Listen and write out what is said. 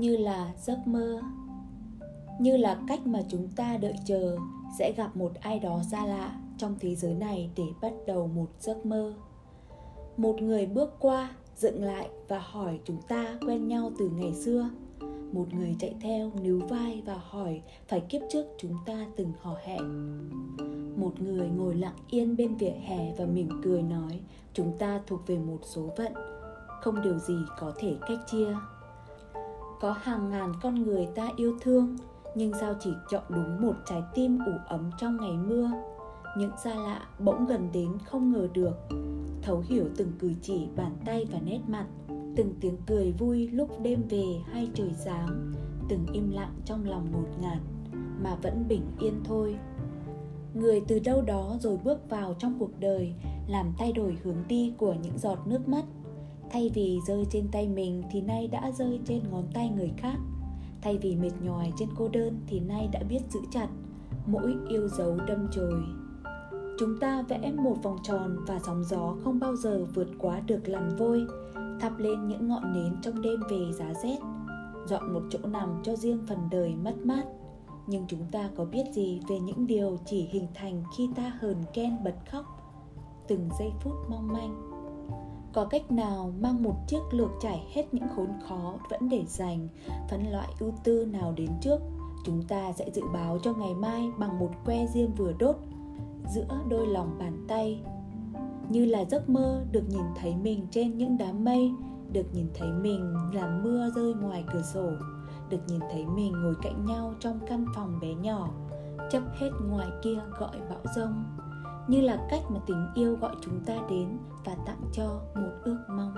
như là giấc mơ. Như là cách mà chúng ta đợi chờ sẽ gặp một ai đó xa lạ trong thế giới này để bắt đầu một giấc mơ. Một người bước qua, dựng lại và hỏi chúng ta quen nhau từ ngày xưa. Một người chạy theo, níu vai và hỏi phải kiếp trước chúng ta từng hò hẹn. Một người ngồi lặng yên bên vỉa hè và mỉm cười nói, chúng ta thuộc về một số phận. Không điều gì có thể cách chia có hàng ngàn con người ta yêu thương, nhưng sao chỉ chọn đúng một trái tim ủ ấm trong ngày mưa. Những xa lạ bỗng gần đến không ngờ được. Thấu hiểu từng cử chỉ, bàn tay và nét mặt. Từng tiếng cười vui lúc đêm về hay trời sáng. Từng im lặng trong lòng ngột ngạt, mà vẫn bình yên thôi. Người từ đâu đó rồi bước vào trong cuộc đời, làm thay đổi hướng đi của những giọt nước mắt thay vì rơi trên tay mình thì nay đã rơi trên ngón tay người khác. Thay vì mệt nhòi trên cô đơn thì nay đã biết giữ chặt, mỗi yêu dấu đâm chồi. Chúng ta vẽ một vòng tròn và sóng gió không bao giờ vượt quá được làm vôi, thắp lên những ngọn nến trong đêm về giá rét, dọn một chỗ nằm cho riêng phần đời mất mát. Nhưng chúng ta có biết gì về những điều chỉ hình thành khi ta hờn ghen bật khóc? Từng giây phút mong manh có cách nào mang một chiếc lược trải hết những khốn khó vẫn để dành, phân loại ưu tư nào đến trước? Chúng ta sẽ dự báo cho ngày mai bằng một que diêm vừa đốt giữa đôi lòng bàn tay. Như là giấc mơ được nhìn thấy mình trên những đám mây, được nhìn thấy mình làm mưa rơi ngoài cửa sổ, được nhìn thấy mình ngồi cạnh nhau trong căn phòng bé nhỏ, chấp hết ngoài kia gọi bão rông như là cách mà tình yêu gọi chúng ta đến và tặng cho một ước mong.